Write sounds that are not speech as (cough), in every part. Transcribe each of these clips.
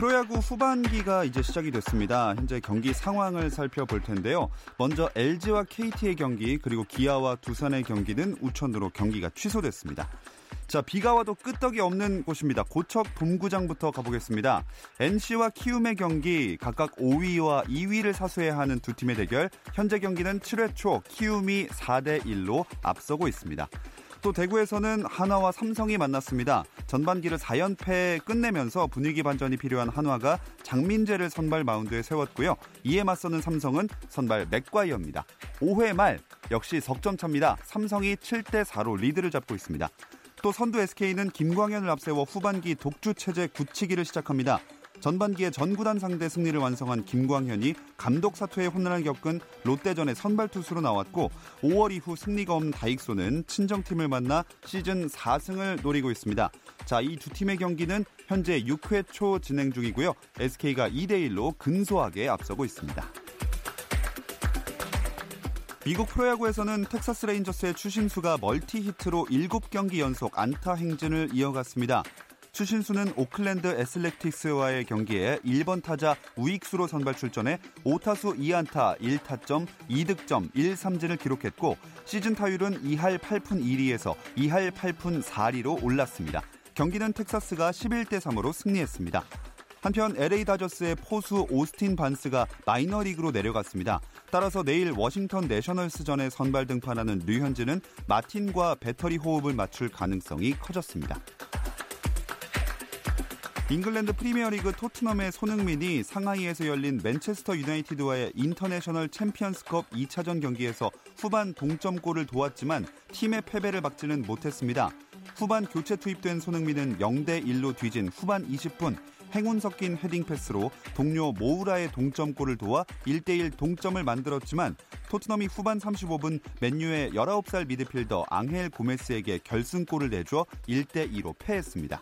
프로야구 후반기가 이제 시작이 됐습니다. 현재 경기 상황을 살펴볼 텐데요. 먼저 LG와 KT의 경기 그리고 기아와 두산의 경기는 우천으로 경기가 취소됐습니다. 자, 비가 와도 끄떡이 없는 곳입니다. 고척 봄구장부터 가보겠습니다. NC와 키움의 경기 각각 5위와 2위를 사수해야 하는 두 팀의 대결. 현재 경기는 7회 초 키움이 4대 1로 앞서고 있습니다. 또 대구에서는 한화와 삼성이 만났습니다. 전반기를 4연패 끝내면서 분위기 반전이 필요한 한화가 장민재를 선발 마운드에 세웠고요. 이에 맞서는 삼성은 선발 맥과이어입니다. 5회 말 역시 석점 차입니다. 삼성이 7대 4로 리드를 잡고 있습니다. 또 선두 SK는 김광현을 앞세워 후반기 독주 체제 굳히기를 시작합니다. 전반기에 전구단 상대 승리를 완성한 김광현이 감독 사퇴의 혼란을 겪은 롯데전에 선발 투수로 나왔고 5월 이후 승리가 없는 다익소는 친정팀을 만나 시즌 4승을 노리고 있습니다. 자, 이 두 팀의 경기는 현재 6회 초 진행 중이고요. SK가 2대 1로 근소하게 앞서고 있습니다. 미국 프로야구에서는 텍사스 레인저스의 추신수가 멀티 히트로 7경기 연속 안타 행진을 이어갔습니다. 추신수는 오클랜드 애슬레틱스와의 경기에 1번 타자 우익수로 선발 출전해 5타수 2안타 1타점 2득점 1삼진을 기록했고 시즌 타율은 2할 8푼 1리에서 2할 8푼 4리로 올랐습니다. 경기는 텍사스가 11대 3으로 승리했습니다. 한편 LA 다저스의 포수 오스틴 반스가 마이너리그로 내려갔습니다. 따라서 내일 워싱턴 내셔널스전에 선발 등판하는 류현진은 마틴과 배터리 호흡을 맞출 가능성이 커졌습니다. 잉글랜드 프리미어리그 토트넘의 손흥민이 상하이에서 열린 맨체스터 유나이티드와의 인터내셔널 챔피언스컵 2차전 경기에서 후반 동점골을 도왔지만 팀의 패배를 막지는 못했습니다. 후반 교체 투입된 손흥민은 0대 1로 뒤진 후반 20분 행운 섞인 헤딩 패스로 동료 모우라의 동점골을 도와 1대1 동점을 만들었지만 토트넘이 후반 35분 맨유의 19살 미드필더 앙헬 고메스에게 결승골을 내줘 1대2로 패했습니다.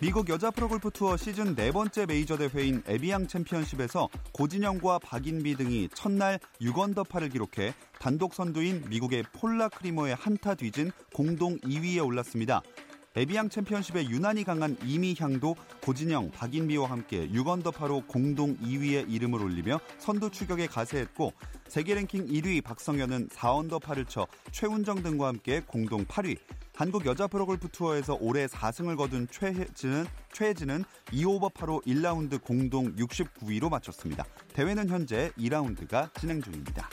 미국 여자 프로골프 투어 시즌 네 번째 메이저 대회인 에비앙 챔피언십에서 고진영과 박인비 등이 첫날 6언더파를 기록해 단독 선두인 미국의 폴라 크리머에 한 타 뒤진 공동 2위에 올랐습니다. 에비앙 챔피언십에 유난히 강한 이미향도 고진영, 박인비와 함께 6언더파로 공동 2위에 이름을 올리며 선두 추격에 가세했고 세계 랭킹 1위 박성현은 4언더파를 쳐 최운정 등과 함께 공동 8위, 한국 여자 프로골프 투어에서 올해 4승을 거둔 최혜진은, 최혜진은 2오버파로 1라운드 공동 69위로 마쳤습니다. 대회는 현재 2라운드가 진행 중입니다.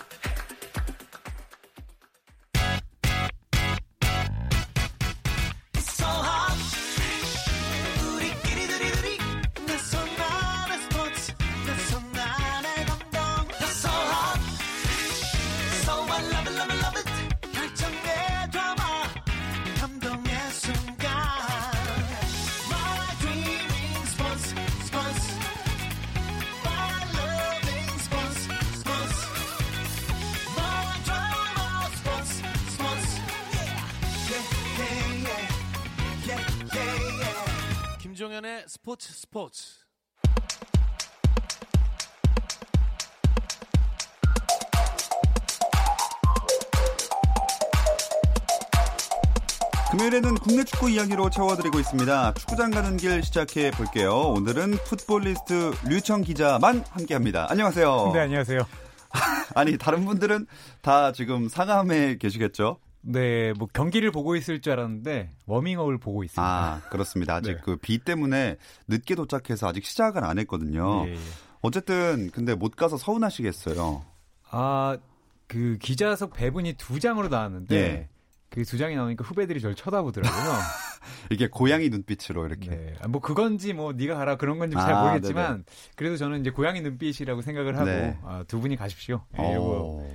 금요일에는 국내 축구 이야기로 채워드리고 있습니다. 축구장 가는 길 시작해 볼게요. 오늘은 풋볼리스트 류청 기자만 함께합니다. 안녕하세요. 네, 안녕하세요. (laughs) 아니 다른 분들은 다 지금 상암에 계시겠죠? 네, 뭐 경기를 보고 있을 줄 알았는데 워밍업을 보고 있습니다. 아, 그렇습니다. 아직 네. 그비 때문에 늦게 도착해서 아직 시작을 안 했거든요. 예, 예. 어쨌든 근데 못 가서 서운하시겠어요. 아, 그 기자석 배분이 두 장으로 나왔는데 예. 그 두 장이 나오니까 후배들이 저를 쳐다보더라고요. (laughs) 이게 고양이 눈빛으로 이렇게. 네. 아, 뭐 그건지 뭐 네가 가라 그런 건지 아, 잘 모르겠지만 그래도 저는 이제 고양이 눈빛이라고 생각을 하고 네. 아, 두 분이 가십시오. 예, 어. 요거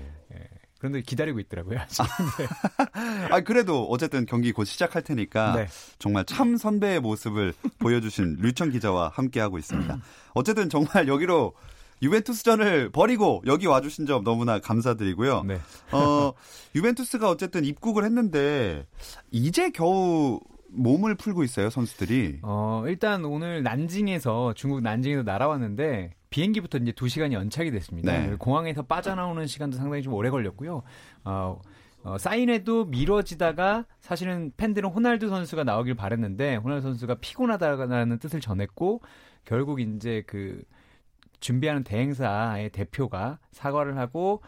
그런데 기다리고 있더라고요. (laughs) 아 그래도 어쨌든 경기 곧 시작할 테니까 네. 정말 참 선배의 모습을 보여주신 류청 기자와 함께 하고 있습니다. (laughs) 어쨌든 정말 여기로 유벤투스전을 버리고 여기 와주신 점 너무나 감사드리고요. 네. 어, (laughs) 유벤투스가 어쨌든 입국을 했는데 이제 겨우 몸을 풀고 있어요 선수들이. 어, 일단 오늘 난징에서 중국 난징에서 날아왔는데 비행기부터 이제 2 시간이 연착이 됐습니다. 네. 공항에서 빠져나오는 시간도 상당히 좀 오래 걸렸고요. 어, 어, 사인회도 미뤄지다가 사실은 팬들은 호날두 선수가 나오길 바랬는데 호날두 선수가 피곤하다는 뜻을 전했고 결국 이제 그 준비하는 대행사의 대표가 사과를 하고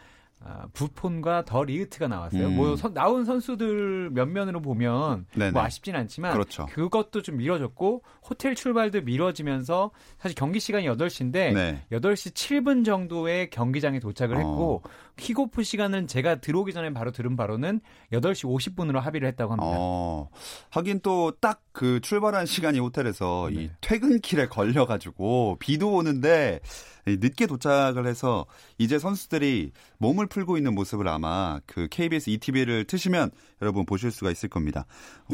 아, 부폰과 더 리우트가 나왔어요. 음. 뭐 선- 나온 선수들 면면으로 보면 네네. 뭐 아쉽진 않지만 그렇죠. 그것도 좀 미뤄졌고 호텔 출발도 미뤄지면서 사실 경기 시간이 8시인데 네. 8시 7분 정도에 경기장에 도착을 어. 했고 킥오프 시간은 제가 들어오기 전에 바로 들은 바로는 8시 50분으로 합의를 했다고 합니다. 어, 하긴 또 딱 그 출발한 시간이 호텔에서 이 네. 퇴근길에 걸려가지고 비도 오는데 이 늦게 도착을 해서 이제 선수들이 몸을 풀고 있는 모습을 아마 그 KBS ETV를 트시면 여러분 보실 수가 있을 겁니다.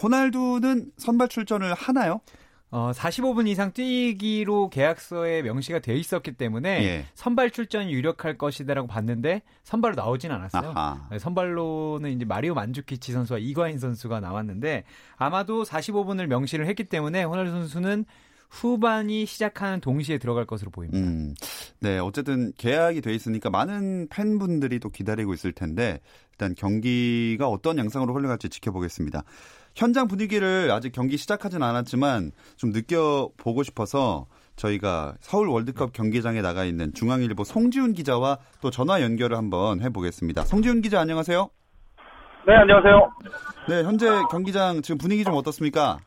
호날두는 선발 출전을 하나요? 어, 45분 이상 뛰기로 계약서에 명시가 돼 있었기 때문에 예. 선발 출전이 유력할 것이다라고 봤는데 선발로 나오진 않았어요. 네, 선발로는 이제 마리오 만주키치 선수와 이과인 선수가 나왔는데 아마도 45분을 명시를 했기 때문에 호날두 선수는 후반이 시작하는 동시에 들어갈 것으로 보입니다. 음, 네, 어쨌든 계약이 돼 있으니까 많은 팬분들이 또 기다리고 있을 텐데 일단 경기가 어떤 양상으로 흘러갈지 지켜보겠습니다. 현장 분위기를 아직 경기 시작하진 않았지만 좀 느껴보고 싶어서 저희가 서울 월드컵 경기장에 나가 있는 중앙일보 송지훈 기자와 또 전화 연결을 한번 해보겠습니다. 송지훈 기자 안녕하세요. 네, 안녕하세요. 네, 현재 경기장 지금 분위기 좀 어떻습니까?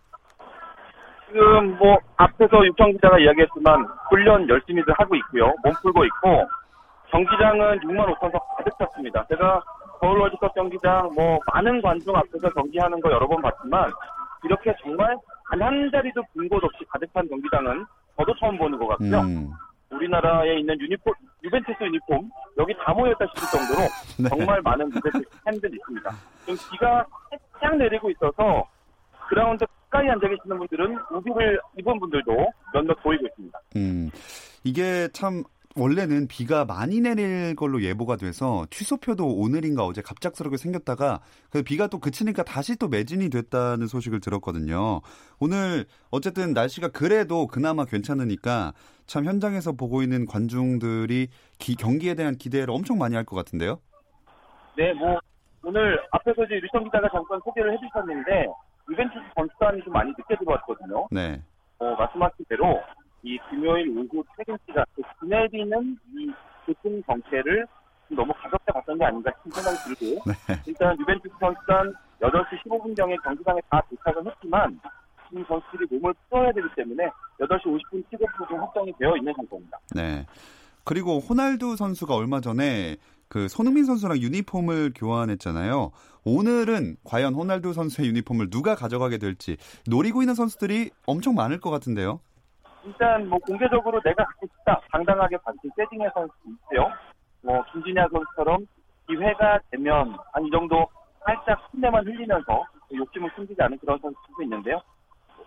지금 뭐 앞에서 육청 기자가 이야기했지만 훈련 열심히들 하고 있고요. 몸 풀고 있고 경기장은 6만 5천 석 가득 찼습니다. 제가 서울 월드컵 경기장 뭐 많은 관중 앞에서 경기하는 거 여러 번 봤지만 이렇게 정말 단 한 자리도 빈 곳 없이 가득 찬 경기장은 저도 처음 보는 것 같고요. 음, 우리나라에 있는 유니폼, 유벤투스 유니폼 여기 다 모였다 싶을 정도로 (laughs) 네. 정말 많은 유벤투스 팬들이 있습니다. 지금 비가 살짝 내리고 있어서 그라운드 가까이 앉아 계시는 분들은 우비를 입은 분들도 몇몇 보이고 있습니다. 음, 이게 참 원래는 비가 많이 내릴 걸로 예보가 돼서 취소표도 오늘인가 어제 갑작스럽게 생겼다가 그 비가 또 그치니까 다시 또 매진이 됐다는 소식을 들었거든요. 오늘 어쨌든 날씨가 그래도 그나마 괜찮으니까 참 현장에서 보고 있는 관중들이 기- 경기에 대한 기대를 엄청 많이 할 것 같은데요. 네, 뭐 오늘 앞에서 이제 류청 기자가 잠깐 소개를 해주셨는데 유벤투스 선수단이 좀 많이 늦게 들어왔거든요. 네. 어, 말씀하신 대로 이 금요일 오후 퇴근 시간, 그 지내리는 이 교통 정체를 좀 너무 가볍게 봤던 게 아닌가 싶은 생각이 들고 (laughs) 네. 일단 유벤투스 선수단 8시 15분경에 경기장에 다 도착은 했지만 지금 선수들이 몸을 풀어야 되기 때문에 8시 50분 킥오프 좀 확정이 되어 있는 상태입니다. 네. 그리고 호날두 선수가 얼마 전에 그 손흥민 선수랑 유니폼을 교환했잖아요. 오늘은 과연 호날두 선수의 유니폼을 누가 가져가게 될지 노리고 있는 선수들이 엄청 많을 것 같은데요. 일단 뭐 공개적으로 내가 갖고 싶다 당당하게 밝힌 세징의 선수 있고요. 뭐 김진야 선수처럼 기회가 되면 한 이 정도 살짝 순내만 흘리면서 욕심을 숨기지 않은 그런 선수도 있는데요.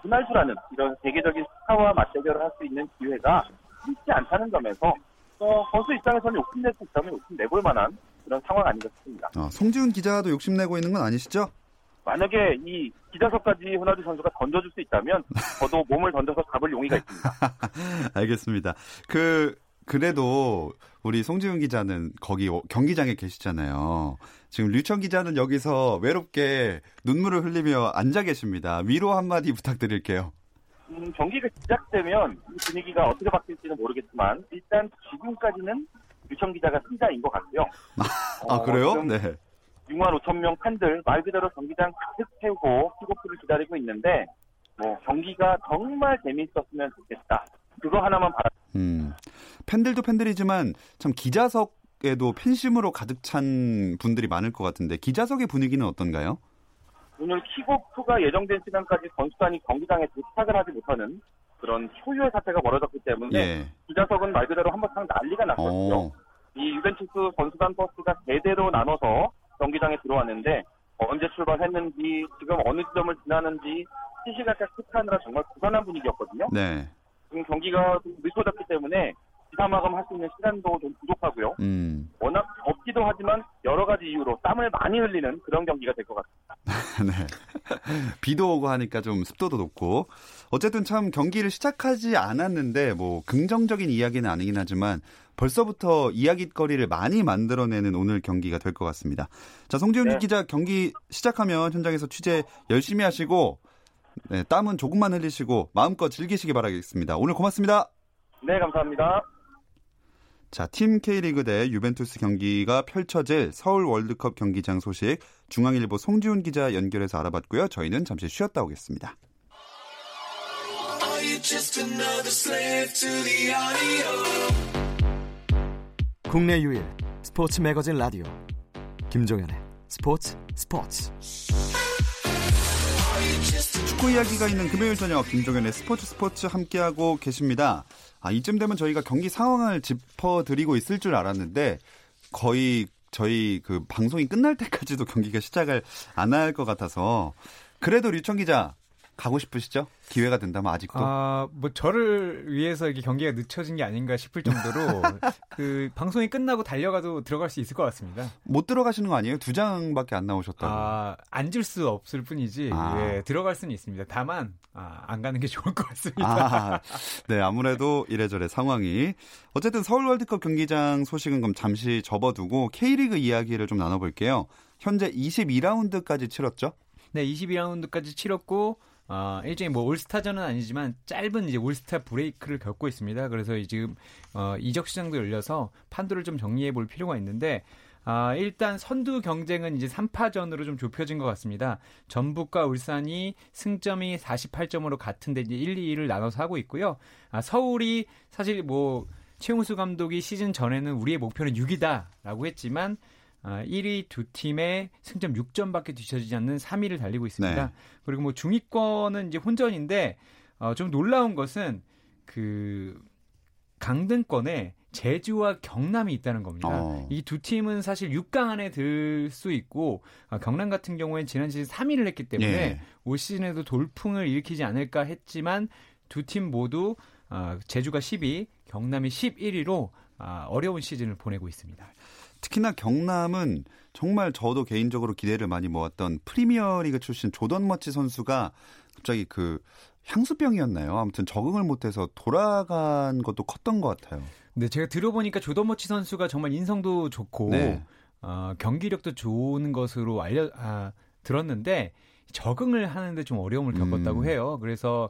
호날두라는 이런 세계적인 스타와 맞대결을 할 수 있는 기회가 있지 않다는 점에서 어, 선수 입장에서는 욕심낼 수 있다면 욕심내볼 만한 그런 상황 아닌가 싶습니다. 어, 송지훈 기자도 욕심내고 있는 건 아니시죠? 만약에 이 기자석까지 호날두 선수가 던져줄 수 있다면 저도 몸을 던져서 잡을 용의가 있습니다. (laughs) 알겠습니다. 그 그래도 우리 송지훈 기자는 거기 어- 경기장에 계시잖아요. 지금 류청 기자는 여기서 외롭게 눈물을 흘리며 앉아 계십니다. 위로 한마디 부탁드릴게요. 음, 경기가 시작되면 이 분위기가 어떻게 바뀔지는 모르겠지만 일단 지금까지는 유청 기자가 승자인 것 같고요. (laughs) 아 어, 그래요? 네. 6만 5천 명 팬들 말 그대로 경기장 가득 채우고 킥오프를 기다리고 있는데 뭐 경기가 정말 재미있었으면 좋겠다. 그거 하나만 바라. 음, 팬들도 팬들이지만 참 기자석에도 팬심으로 가득 찬 분들이 많을 것 같은데 기자석의 분위기는 어떤가요? 오늘 킥오프가 예정된 시간까지 선수단이 경기장에 도착을 하지 못하는 그런 초유의 사태가 벌어졌기 때문에 예. 기자석은 말 그대로 한바탕 난리가 났거든요. 어, 이 유벤투스 선수단 버스가 대대로 나눠서 경기장에 들어왔는데 언제 출발했는지 지금 어느 지점을 지나는지 시시각각 체크하느라 정말 부산한 분위기였거든요. 네. 지금 경기가 좀 늦어졌기 때문에 기사 마감할 수 있는 시간도 좀 부족하고요. 음. 워낙 덥기도 하지만 여러 가지 이유로 땀을 많이 흘리는 그런 경기가 될 것 같습니다. (laughs) 네. 비도 오고 하니까 좀 습도도 높고 어쨌든 참 경기를 시작하지 않았는데 뭐 긍정적인 이야기는 아니긴 하지만 벌써부터 이야기거리를 많이 만들어내는 오늘 경기가 될 것 같습니다. 자, 송지훈 네. 기자 경기 시작하면 현장에서 취재 열심히 하시고 네, 땀은 조금만 흘리시고 마음껏 즐기시기 바라겠습니다. 오늘 고맙습니다. 네, 감사합니다. 자, 팀 K리그 대 유벤투스 경기가 펼쳐질 서울 월드컵 경기장 소식 중앙일보 송지훈 기자 연결해서 알아봤고요. 저희는 잠시 쉬었다 오겠습니다. 국내 유일 스포츠 매거진 라디오. 김종현의 스포츠 스포츠. 축구 이야기가 있는 금요일 저녁 김종현의 스포츠 스포츠 함께하고 계십니다. 아, 이쯤 되면 저희가 경기 상황을 짚어드리고 있을 줄 알았는데 거의 저희 그 방송이 끝날 때까지도 경기가 시작을 안 할 것 같아서 그래도 류청 기자 가고 싶으시죠? 기회가 된다면 아직도 아, 뭐 저를 위해서 이게 경기가 늦춰진 게 아닌가 싶을 정도로 (laughs) 그 방송이 끝나고 달려가도 들어갈 수 있을 것 같습니다. 못 들어가시는 거 아니에요? 두 장밖에 안 나오셨다고. 아, 앉을 수 없을 뿐이지 아. 예, 들어갈 수는 있습니다. 다만 아, 안 가는 게 좋을 것 같습니다. 아, 네, 아무래도 이래저래 상황이. 어쨌든 서울 월드컵 경기장 소식은 그럼 잠시 접어두고 K리그 이야기를 좀 나눠볼게요. 현재 22라운드까지 치렀죠? 네, 22라운드까지 치렀고 어, 일종의 뭐 올스타전은 아니지만 짧은 이제 올스타 브레이크를 겪고 있습니다. 그래서 이 지금 어, 이적 시장도 열려서 판도를 좀 정리해 볼 필요가 있는데 아, 일단 선두 경쟁은 이제 3파전으로 좀 좁혀진 것 같습니다. 전북과 울산이 승점이 48점으로 같은데 이제 1, 2위를 나눠서 하고 있고요. 아, 서울이 사실 뭐 최용수 감독이 시즌 전에는 우리의 목표는 6위다라고 했지만 아, 1위 두 팀의 승점 6점밖에 뒤처지지 않는 3위를 달리고 있습니다. 네. 그리고 뭐 중위권은 이제 혼전인데 어, 좀 놀라운 것은 그 강등권에 제주와 경남이 있다는 겁니다. 어. 이두 팀은 사실 6강 안에 들 수 있고 아, 경남 같은 경우에는 지난 시즌 3위를 했기 때문에 예. 올 시즌에도 돌풍을 일으키지 않을까 했지만 두 팀 모두 아, 제주가 10위, 경남이 11위로 아, 어려운 시즌을 보내고 있습니다. 특히나 경남은 정말 저도 개인적으로 기대를 많이 모았던 프리미어리그 출신 조던 머치 선수가 갑자기 그 향수병이었나요? 아무튼 적응을 못해서 돌아간 것도 컸던 것 같아요. 네, 제가 들어보니까 조던 머치 선수가 정말 인성도 좋고 네. 어, 경기력도 좋은 것으로 알려 아, 들었는데 적응을 하는데 좀 어려움을 겪었다고 음. 해요. 그래서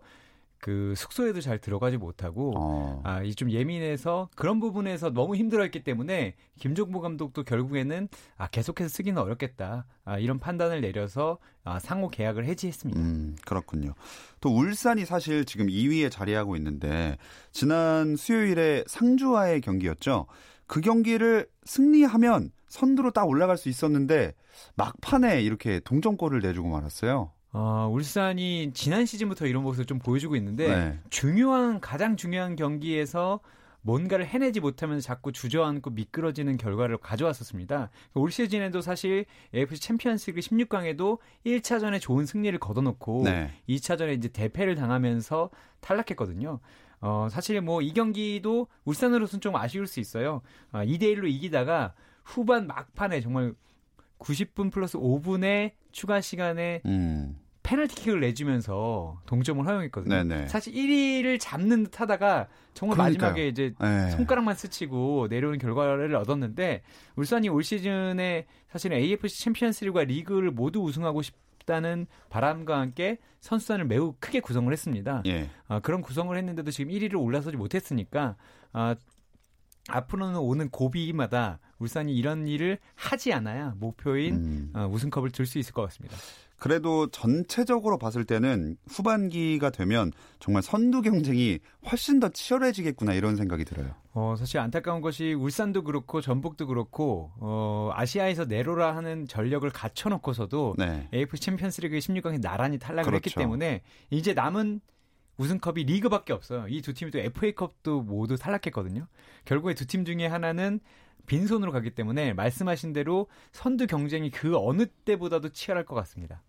그 숙소에도 잘 들어가지 못하고 어. 아, 이 좀 예민해서 그런 부분에서 너무 힘들어했기 때문에 김종부 감독도 결국에는 아, 계속해서 쓰기는 어렵겠다. 아, 이런 판단을 내려서 아, 상호 계약을 해지했습니다. 음, 그렇군요. 또 울산이 사실 지금 2위에 자리하고 있는데 지난 수요일에 상주와의 경기였죠. 그 경기를 승리하면 선두로 딱 올라갈 수 있었는데 막판에 이렇게 동점골을 내주고 말았어요. 어, 울산이 지난 시즌부터 이런 모습을 좀 보여주고 있는데 네. 중요한 가장 중요한 경기에서 뭔가를 해내지 못하면서 자꾸 주저앉고 미끄러지는 결과를 가져왔었습니다. 올 시즌에도 사실 AFC 챔피언스리그 16강에도 1차전에 좋은 승리를 거둬놓고 네. 2차전에 이제 대패를 당하면서 탈락했거든요. 어, 사실 뭐 이 경기도 울산으로서는 좀 아쉬울 수 있어요. 아, 2대 1로 이기다가 후반 막판에 정말 90분 플러스 5분의 추가 시간에 음. 페널티킥을 내주면서 동점을 허용했거든요. 네네. 사실 1위를 잡는 듯 하다가 정말 그러니까요. 마지막에 이제 네. 손가락만 스치고 내려오는 결과를 얻었는데 울산이 올 시즌에 사실은 AFC 챔피언스리그와 리그를 모두 우승하고 싶다는 바람과 함께 선수단을 매우 크게 구성을 했습니다. 예. 아, 그런 구성을 했는데도 지금 1위를 올라서지 못했으니까 아, 앞으로는 오는 고비마다 울산이 이런 일을 하지 않아야 목표인 음. 어, 우승컵을 들 수 있을 것 같습니다. 그래도 전체적으로 봤을 때는 후반기가 되면 정말 선두 경쟁이 훨씬 더 치열해지겠구나 이런 생각이 들어요. 어, 사실 안타까운 것이 울산도 그렇고 전북도 그렇고 어, 아시아에서 내로라 하는 전력을 갖춰놓고서도 네. AFC 챔피언스리그 16강에 나란히 탈락을 했기 그렇죠. 때문에 이제 남은 우승컵이 리그밖에 없어요. 이 두 팀이 또 FA컵도 모두 탈락했거든요. 결국에 두 팀 중에 하나는 빈손으로 가기 때문에 말씀하신 대로 선두 경쟁이 그 어느 때보다도 치열할 것 같습니다.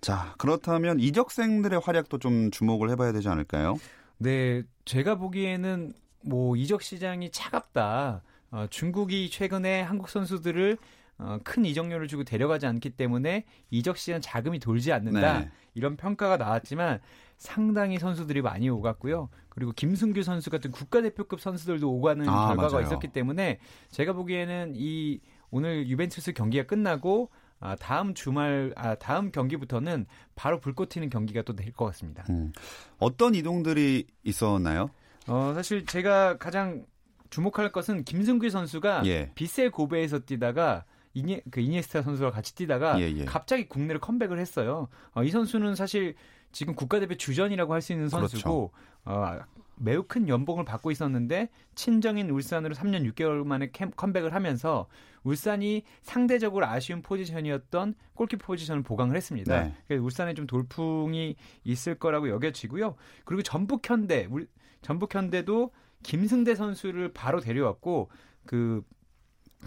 자, 그렇다면 이적생들의 활약도 좀 주목을 해봐야 되지 않을까요? 네, 제가 보기에는 뭐 이적 시장이 차갑다. 어, 중국이 최근에 한국 선수들을 어, 큰 이적료를 주고 데려가지 않기 때문에 이적 시장 자금이 돌지 않는다. 네. 이런 평가가 나왔지만 상당히 선수들이 많이 오갔고요. 그리고 김승규 선수 같은 국가대표급 선수들도 오가는 아, 결과가 맞아요. 있었기 때문에 제가 보기에는 이 오늘 유벤투스 경기가 끝나고 아, 다음 주말 아, 다음 경기부터는 바로 불꽃 튀는 경기가 또 될 것 같습니다. 음, 어떤 이동들이 있었나요? 어, 사실 제가 가장 주목할 것은 김승규 선수가 예. 비셀 고베에서 뛰다가 이니, 그 이니에스타 선수와 같이 뛰다가 예, 예. 갑자기 국내로 컴백을 했어요. 어, 이 선수는 사실 지금 국가대표 주전이라고 할 수 있는 그렇죠. 선수고 어, 매우 큰 연봉을 받고 있었는데 친정인 울산으로 3년 6개월 만에 캠, 컴백을 하면서 울산이 상대적으로 아쉬운 포지션이었던 골키퍼 포지션을 보강을 했습니다. 네. 그래서 울산에 좀 돌풍이 있을 거라고 여겨지고요. 그리고 전북현대, 울- 전북현대도 김승대 선수를 바로 데려왔고 그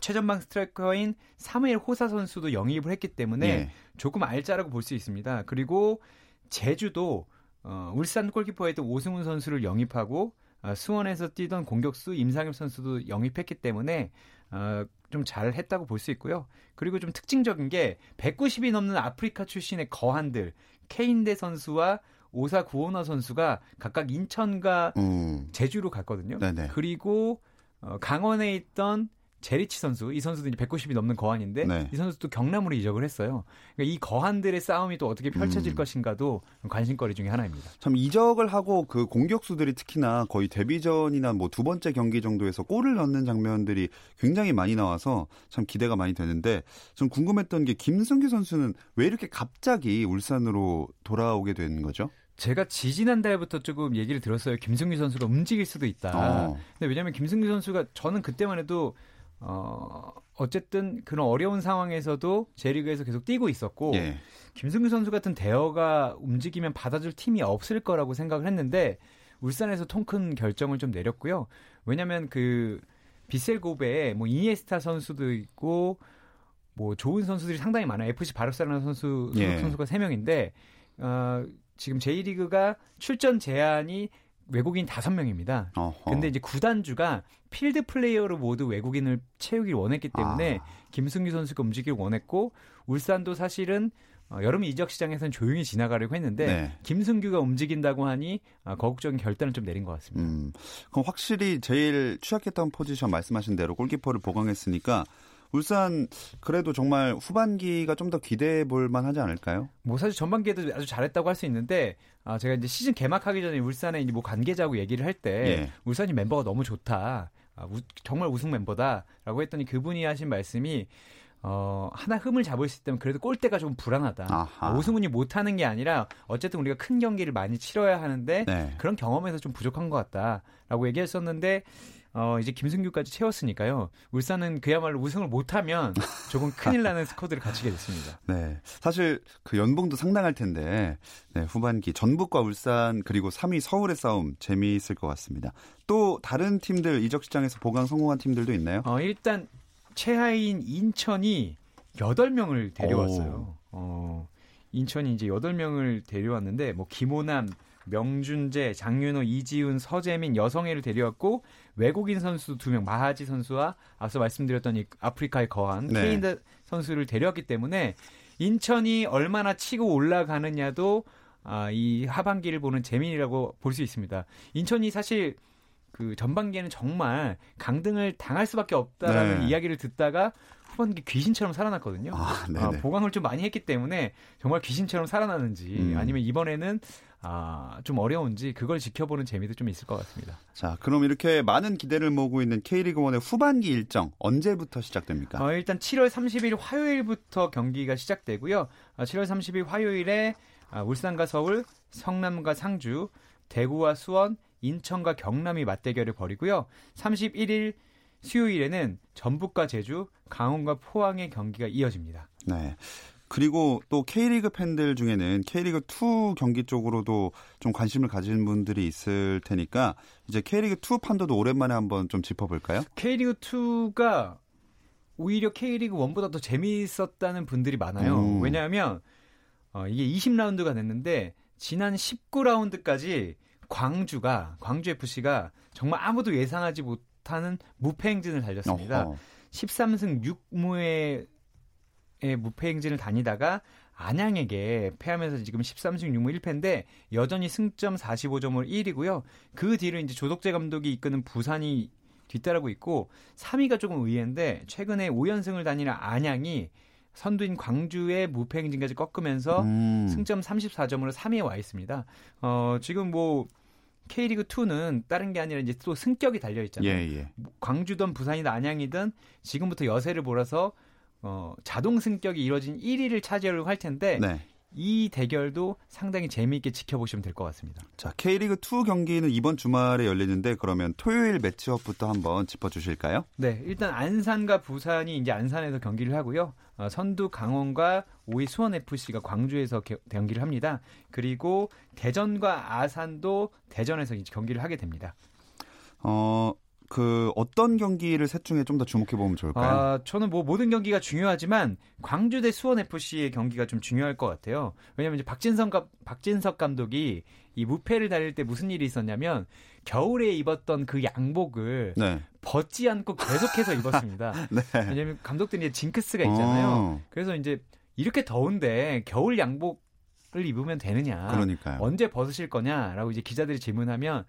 최전방 스트라이커인 사무엘 호사 선수도 영입을 했기 때문에 예. 조금 알짜라고 볼 수 있습니다. 그리고 제주도 어, 울산 골키퍼에도 오승훈 선수를 영입하고 어, 수원에서 뛰던 공격수 임상엽 선수도 영입했기 때문에 어, 좀 잘했다고 볼 수 있고요. 그리고 좀 특징적인 게 190이 넘는 아프리카 출신의 거한들 케인대 선수와 오사 구호너 선수가 각각 인천과 음, 제주로 갔거든요. 네네. 그리고 어, 강원에 있던 제리치 선수, 이 선수도 이제 190이 넘는 거한인데 네. 이 선수도 경남으로 이적을 했어요. 그러니까 이 거한들의 싸움이 또 어떻게 펼쳐질 음. 것인가도 관심거리 중에 하나입니다. 참 이적을 하고 그 공격수들이 특히나 거의 데뷔전이나 뭐 두 번째 경기 정도에서 골을 넣는 장면들이 굉장히 많이 나와서 참 기대가 많이 되는데 좀 궁금했던 게 김승규 선수는 왜 이렇게 갑자기 울산으로 돌아오게 된 거죠? 제가 지지난 달부터 조금 얘기를 들었어요. 김승규 선수가 움직일 수도 있다. 어. 근데 왜냐하면 김승규 선수가 저는 그때만 해도 어 어쨌든 그런 어려운 상황에서도 제리그에서 계속 뛰고 있었고 예. 김승규 선수 같은 대어가 움직이면 받아줄 팀이 없을 거라고 생각을 했는데 울산에서 통 큰 결정을 좀 내렸고요. 왜냐하면 그 비셀 고베에 뭐 이니에스타 선수도 있고 뭐 좋은 선수들이 상당히 많아요. FC 바르셀로나 선수 예. 선수가 세 명인데 어, 지금 J리그가 출전 제한이 외국인 다섯 명입니다. 근데 이제 구단주가 필드 플레이어로 모두 외국인을 채우길 원했기 때문에 아. 김승규 선수가 움직이길 원했고 울산도 사실은 어, 여름 이적 시장에서는 조용히 지나가려고 했는데 네. 김승규가 움직인다고 하니 어, 거국적인 결단을 좀 내린 것 같습니다. 음, 그럼 확실히 제일 취약했던 포지션 말씀하신 대로 골키퍼를 보강했으니까 울산 그래도 정말 후반기가 좀 더 기대해 볼 만하지 않을까요? 뭐 사실 전반기에도 아주 잘했다고 할 수 있는데 아, 제가 이제 시즌 개막하기 전에 울산에 이제 뭐 관계자하고 얘기를 할때 예. 울산이 멤버가 너무 좋다. 아, 우- 정말 우승 멤버다라고 했더니 그분이 하신 말씀이 어, 하나 흠을 잡을 수 있다면 그래도 골대가 좀 불안하다. 아하. 아, 오승훈이 못하는 게 아니라 어쨌든 우리가 큰 경기를 많이 치러야 하는데 네. 그런 경험에서 좀 부족한 것 같다라고 얘기했었는데 어, 이제 김승규까지 채웠으니까요. 울산은 그야말로 우승을 못하면 조금 큰일 나는 (laughs) 스쿼드를 갖추게 됐습니다. 네. 사실 그 연봉도 상당할 텐데 네, 후반기 전북과 울산 그리고 3위 서울의 싸움 재미있을 것 같습니다. 또 다른 팀들 이적 시장에서 보강 성공한 팀들도 있나요? 어, 일단 최하인 인천이 8명을 데려왔어요. 어, 인천이 이제 8명을 데려왔는데 뭐 김호남, 명준재, 장윤호, 이지훈, 서재민, 여성애를 데려왔고 외국인 선수 2명 마하지 선수와 앞서 말씀드렸던 이 아프리카에 거한 네. 케인드 선수를 데려왔기 때문에 인천이 얼마나 치고 올라가느냐도 아, 이 하반기를 보는 재민이라고 볼 수 있습니다. 인천이 사실 그 전반기에는 정말 강등을 당할 수밖에 없다라는 네. 이야기를 듣다가 후반기 귀신처럼 살아났거든요. 아. 아, 보강을 좀 많이 했기 때문에 정말 귀신처럼 살아나는지 음. 아니면 이번에는 아, 좀 어려운지 그걸 지켜보는 재미도 좀 있을 것 같습니다. 자, 그럼 이렇게 많은 기대를 모으고 있는 K리그 1의 후반기 일정 언제부터 시작됩니까? 어, 일단 7월 30일 화요일부터 경기가 시작되고요. 아, 7월 30일 화요일에 아, 울산과 서울, 성남과 상주, 대구와 수원, 인천과 경남이 맞대결을 벌이고요. 31일 수요일에는 전북과 제주, 강원과 포항의 경기가 이어집니다. 네. 그리고 또 K리그 팬들 중에는 K리그 2 경기 쪽으로도 좀 관심을 가진 분들이 있을 테니까 이제 K리그 2 판도도 오랜만에 한번 좀 짚어볼까요? K리그 2가 오히려 K리그 1보다 더 재미있었다는 분들이 많아요. 음. 왜냐하면 어, 이게 20라운드가 됐는데 지난 19라운드까지 광주가 광주 FC가 정말 아무도 예상하지 못하는 무패 행진을 달렸습니다. 어허. 13승 6무의 무패 행진을 다니다가 안양에게 패하면서 지금 13승 6무 1패인데 여전히 승점 45점으로 1위고요. 그 뒤를 이제 조덕재 감독이 이끄는 부산이 뒤따르고 있고 3위가 조금 의외인데 최근에 5연승을 다니는 안양이 선두인 광주의 무패 행진까지 꺾으면서 음. 승점 34점으로 3위에 와 있습니다. 어, 지금 뭐 K리그 2는 다른 게 아니라 이제 또 승격이 달려 있잖아요. 예, 예. 광주든 부산이든 안양이든 지금부터 여세를 몰아서 어, 자동 승격이 이뤄진 1위를 차지하려고 할 텐데 네. 이 대결도 상당히 재미있게 지켜보시면 될 것 같습니다. 자, K리그 2 경기는 이번 주말에 열리는데 그러면 토요일 매치업부터 한번 짚어 주실까요? 네, 일단 안산과 부산이 이제 안산에서 경기를 하고요. 어, 선두 강원과 5위 수원 FC가 광주에서 겨- 경기를 합니다. 그리고 대전과 아산도 대전에서 이제 경기를 하게 됩니다. 어, 그 어떤 경기를 셋 중에 좀 더 주목해 보면 좋을까요? 아, 저는 뭐 모든 경기가 중요하지만 광주 대 수원 FC의 경기가 좀 중요할 것 같아요. 왜냐하면 이제 박진성 감, 박진석 감독이 이 무패를 달릴 때 무슨 일이 있었냐면 겨울에 입었던 그 양복을 네. 벗지 않고 계속해서 (laughs) 입었습니다. 네. 왜냐하면 감독들이 징크스가 있잖아요. 어, 그래서 이제 이렇게 더운데 겨울 양복 을 입으면 되느냐? 그러니까요. 언제 벗으실 거냐라고 이제 기자들이 질문하면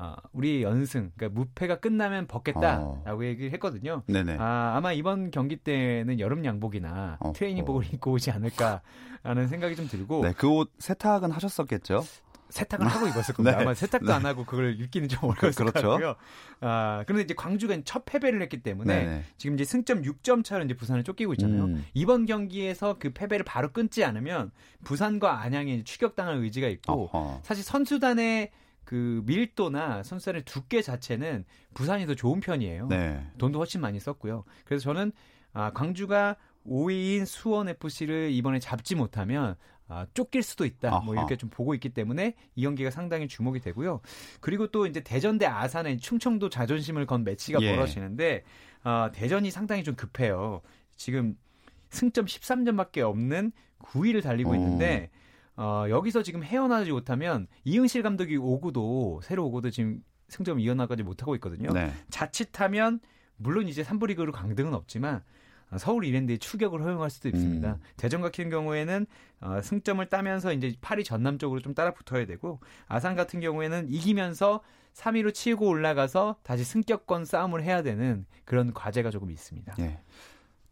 아, 우리 연승, 그러니까 무패가 끝나면 벗겠다라고 얘기를 했거든요. 네네. 아, 아마 이번 경기 때는 여름 양복이나 어허. 트레이닝복을 입고 오지 않을까라는 생각이 좀 들고 네, 그 옷 세탁은 하셨었겠죠? 세탁을 하고 입었을 겁니다. (laughs) 네. 아마 세탁도 네. 안 하고 그걸 입기는 좀 어려웠을 것 그렇죠. 같고요. 아, 그런데 이제 광주가 첫 패배를 했기 때문에 네네. 지금 이제 승점 6점 차로 이제 부산을 쫓기고 있잖아요. 음. 이번 경기에서 그 패배를 바로 끊지 않으면 부산과 안양이 추격당할 의지가 있고 어허. 사실 선수단의 그 밀도나 선수단의 두께 자체는 부산이 더 좋은 편이에요. 네. 돈도 훨씬 많이 썼고요. 그래서 저는 아, 광주가 5위인 수원 FC를 이번에 잡지 못하면 아, 쫓길 수도 있다. 뭐 아하. 이렇게 좀 보고 있기 때문에 이 경기가 상당히 주목이 되고요. 그리고 또 이제 대전 대 아산의 충청도 자존심을 건 매치가 예. 벌어지는데 아, 대전이 상당히 좀 급해요. 지금 승점 13점밖에 없는 9위를 달리고 오. 있는데 어, 여기서 지금 헤어나지 못하면 이응실 감독이 오고도 새로 오고도 지금 승점 이어나가지 못하고 있거든요. 네. 자칫하면 물론 이제 3부 리그로 강등은 없지만 어, 서울 이랜드의 추격을 허용할 수도 있습니다. 음. 대전 같은 경우에는 어, 승점을 따면서 이제 파리 전남 쪽으로 좀 따라 붙어야 되고 아산 같은 경우에는 이기면서 3위로 치고 올라가서 다시 승격권 싸움을 해야 되는 그런 과제가 조금 있습니다. 예.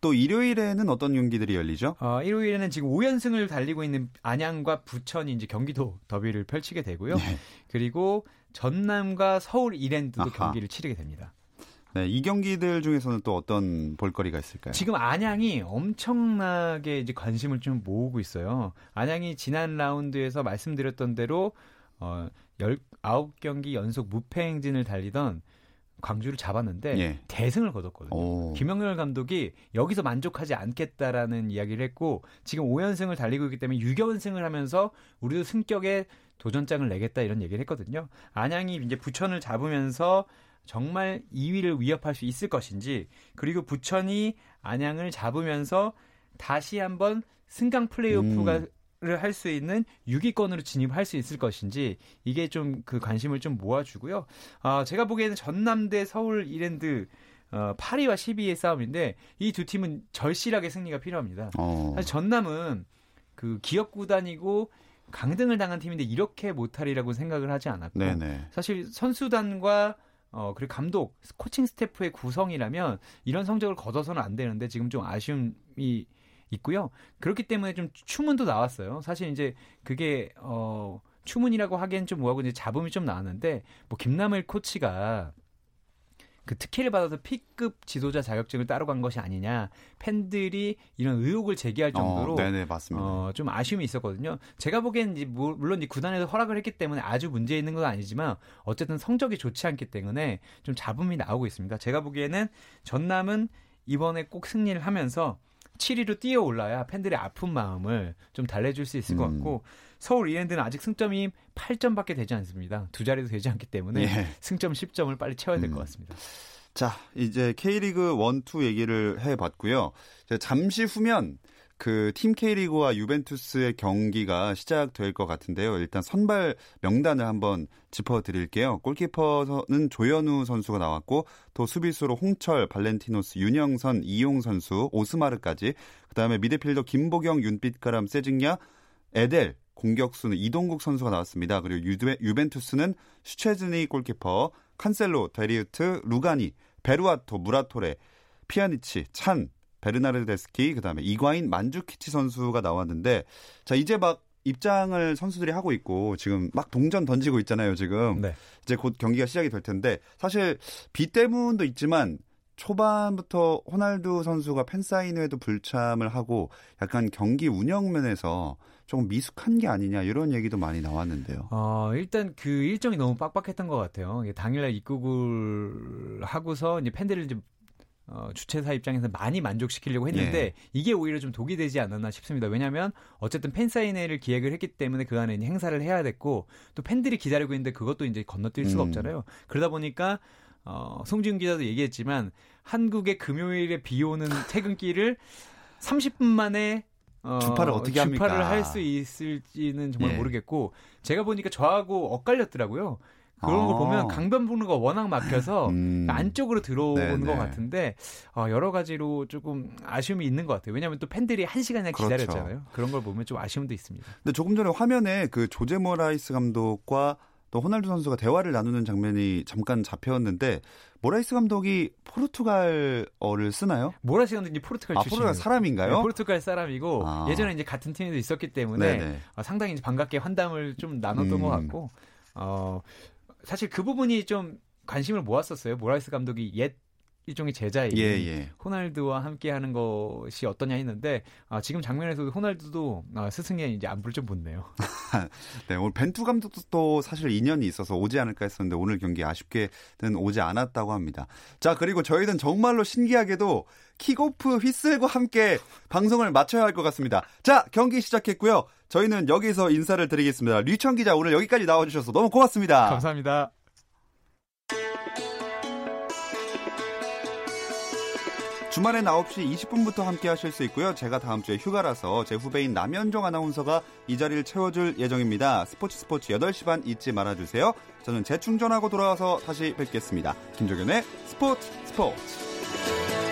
또 일요일에는 어떤 경기들이 열리죠? 어, 일요일에는 지금 5연승을 달리고 있는 안양과 부천이 이제 경기도 더비를 펼치게 되고요. 네. 그리고 전남과 서울 이랜드도 아하. 경기를 치르게 됩니다. 네, 이 경기들 중에서는 또 어떤 볼거리가 있을까요? 지금 안양이 엄청나게 이제 관심을 좀 모으고 있어요. 안양이 지난 라운드에서 말씀드렸던 대로 어 19경기 연속 무패 행진을 달리던 광주를 잡았는데 예. 대승을 거뒀거든요. 오. 김영렬 감독이 여기서 만족하지 않겠다라는 이야기를 했고 지금 5연승을 달리고 있기 때문에 6연승을 하면서 우리도 승격에 도전장을 내겠다 이런 얘기를 했거든요. 안양이 이제 부천을 잡으면서 정말 2위를 위협할 수 있을 것인지 그리고 부천이 안양을 잡으면서 다시 한번 승강 플레이오프가 음. 를 할 수 있는 6위권으로 진입할 수 있을 것인지 이게 좀 그 관심을 좀 모아주고요. 아 제가 보기에는 전남 대 서울 이랜드 어, 8위와 12위의 싸움인데 이 두 팀은 절실하게 승리가 필요합니다. 어. 사실 전남은 그 기업 구단이고 강등을 당한 팀인데 이렇게 못하리라고 생각을 하지 않았고 네네. 사실 선수단과 어 그리고 감독 코칭 스태프의 구성이라면 이런 성적을 거둬서는 안 되는데 지금 좀 아쉬움이 있고요. 그렇기 때문에 좀 추문도 나왔어요. 사실 이제 그게 어 추문이라고 하기엔 좀 뭐하고 이제 잡음이 좀 나왔는데 뭐 김남일 코치가 그 특혜를 받아서 P급 지도자 자격증을 따러 간 것이 아니냐 팬들이 이런 의혹을 제기할 정도로 어, 네네. 어, 좀 아쉬움이 있었거든요. 제가 보기에는 이제 물- 물론 이 구단에서 허락을 했기 때문에 아주 문제 있는 건 아니지만 어쨌든 성적이 좋지 않기 때문에 좀 잡음이 나오고 있습니다. 제가 보기에는 전남은 이번에 꼭 승리를 하면서 7위로 뛰어 올라야 팬들의 아픈 마음을 좀 달래줄 수 있을 것 음. 같고 서울 이랜드는 아직 승점이 8점밖에 되지 않습니다. 두 자리도 되지 않기 때문에 예. 승점 10점을 빨리 채워야 될것 음. 같습니다. 자, 이제 K리그 1, 2 얘기를 해봤고요. 잠시 후면 그팀 K리그와 유벤투스의 경기가 시작될 것 같은데요. 일단 선발 명단을 한번 짚어드릴게요. 골키퍼는 조현우 선수가 나왔고 또 수비수로 홍철, 발렌티노스, 윤영선, 이용 선수, 오스마르까지 그다음에 미드필더 김보경, 윤빛가람, 세징야, 에델 공격수는 이동국 선수가 나왔습니다. 그리고 유벤투스는 슈체즈니 골키퍼, 칸셀로, 데리흐트, 루가니, 베루아토, 무라토레, 피아니치, 찬, 베르나르데스키, 그다음에 이과인, 만주키치 선수가 나왔는데 자 이제 막 입장을 선수들이 하고 있고 지금 막 동전 던지고 있잖아요. 지금 네. 이제 곧 경기가 시작이 될 텐데 사실 비 때문도 있지만 초반부터 호날두 선수가 팬사인회도 불참을 하고 약간 경기 운영 면에서 조금 미숙한 게 아니냐 이런 얘기도 많이 나왔는데요. 어, 일단 그 일정이 너무 빡빡했던 것 같아요. 당일날 입국을 하고서 이제 팬들을 이제 어, 주최사 입장에서 많이 만족시키려고 했는데 예. 이게 오히려 좀 독이 되지 않았나 싶습니다. 왜냐하면 어쨌든 팬사인회를 기획을 했기 때문에 그 안에 행사를 해야 됐고 또 팬들이 기다리고 있는데 그것도 이제 건너뛸 수가 음. 없잖아요. 그러다 보니까 어, 송지훈 기자도 얘기했지만 한국의 금요일에 비 오는 퇴근길을 30분 만에 어, 주파를 어떻게 합니까? 주파를 할 수 있을지는 정말 예. 모르겠고 제가 보니까 저하고 엇갈렸더라고요. 그런 아. 걸 보면 강변북로가 워낙 막혀서 (laughs) 음. 안쪽으로 들어오는 네네. 것 같은데 어, 여러 가지로 조금 아쉬움이 있는 것 같아요. 왜냐하면 또 팬들이 한 시간이나 그렇죠. 기다렸잖아요. 그런 걸 보면 좀 아쉬움도 있습니다. 근데 조금 전에 화면에 그 조제 모라이스 감독과 또 호날두 선수가 대화를 나누는 장면이 잠깐 잡혔는데 모라이스 감독이 포르투갈어를 쓰나요? 모라이스 감독이 포르투갈 아, 출신. 포르투갈 사람인가요? 네, 포르투갈 사람이고 아. 예전에 이제 같은 팀에도 있었기 때문에 네네. 어, 상당히 반갑게 환담을 좀 나눴던 음. 것 같고 어, 사실 그 부분이 좀 관심을 모았었어요. 모라이스 감독이 옛 일종의 제자인 예, 예. 호날두와 함께 하는 것이 어떠냐 했는데 아, 지금 장면에서도 호날두도 아, 스승의 이제 안부를 좀 묻네요. (laughs) 네, 오늘 벤투 감독도 또 사실 인연이 있어서 오지 않을까 했었는데 오늘 경기 아쉽게는 오지 않았다고 합니다. 자, 그리고 저희는 정말로 신기하게도 킥오프 휘슬과 함께 방송을 마쳐야 할 것 같습니다. 자, 경기 시작했고요. 저희는 여기서 인사를 드리겠습니다. 류청 기자 오늘 여기까지 나와주셔서 너무 고맙습니다. 감사합니다. 주말엔 9시 20분부터 함께 하실 수 있고요. 제가 다음 주에 휴가라서 제 후배인 남현종 아나운서가 이 자리를 채워줄 예정입니다. 스포츠 스포츠 8시 반 잊지 말아주세요. 저는 재충전하고 돌아와서 다시 뵙겠습니다. 김종현의 스포츠 스포츠.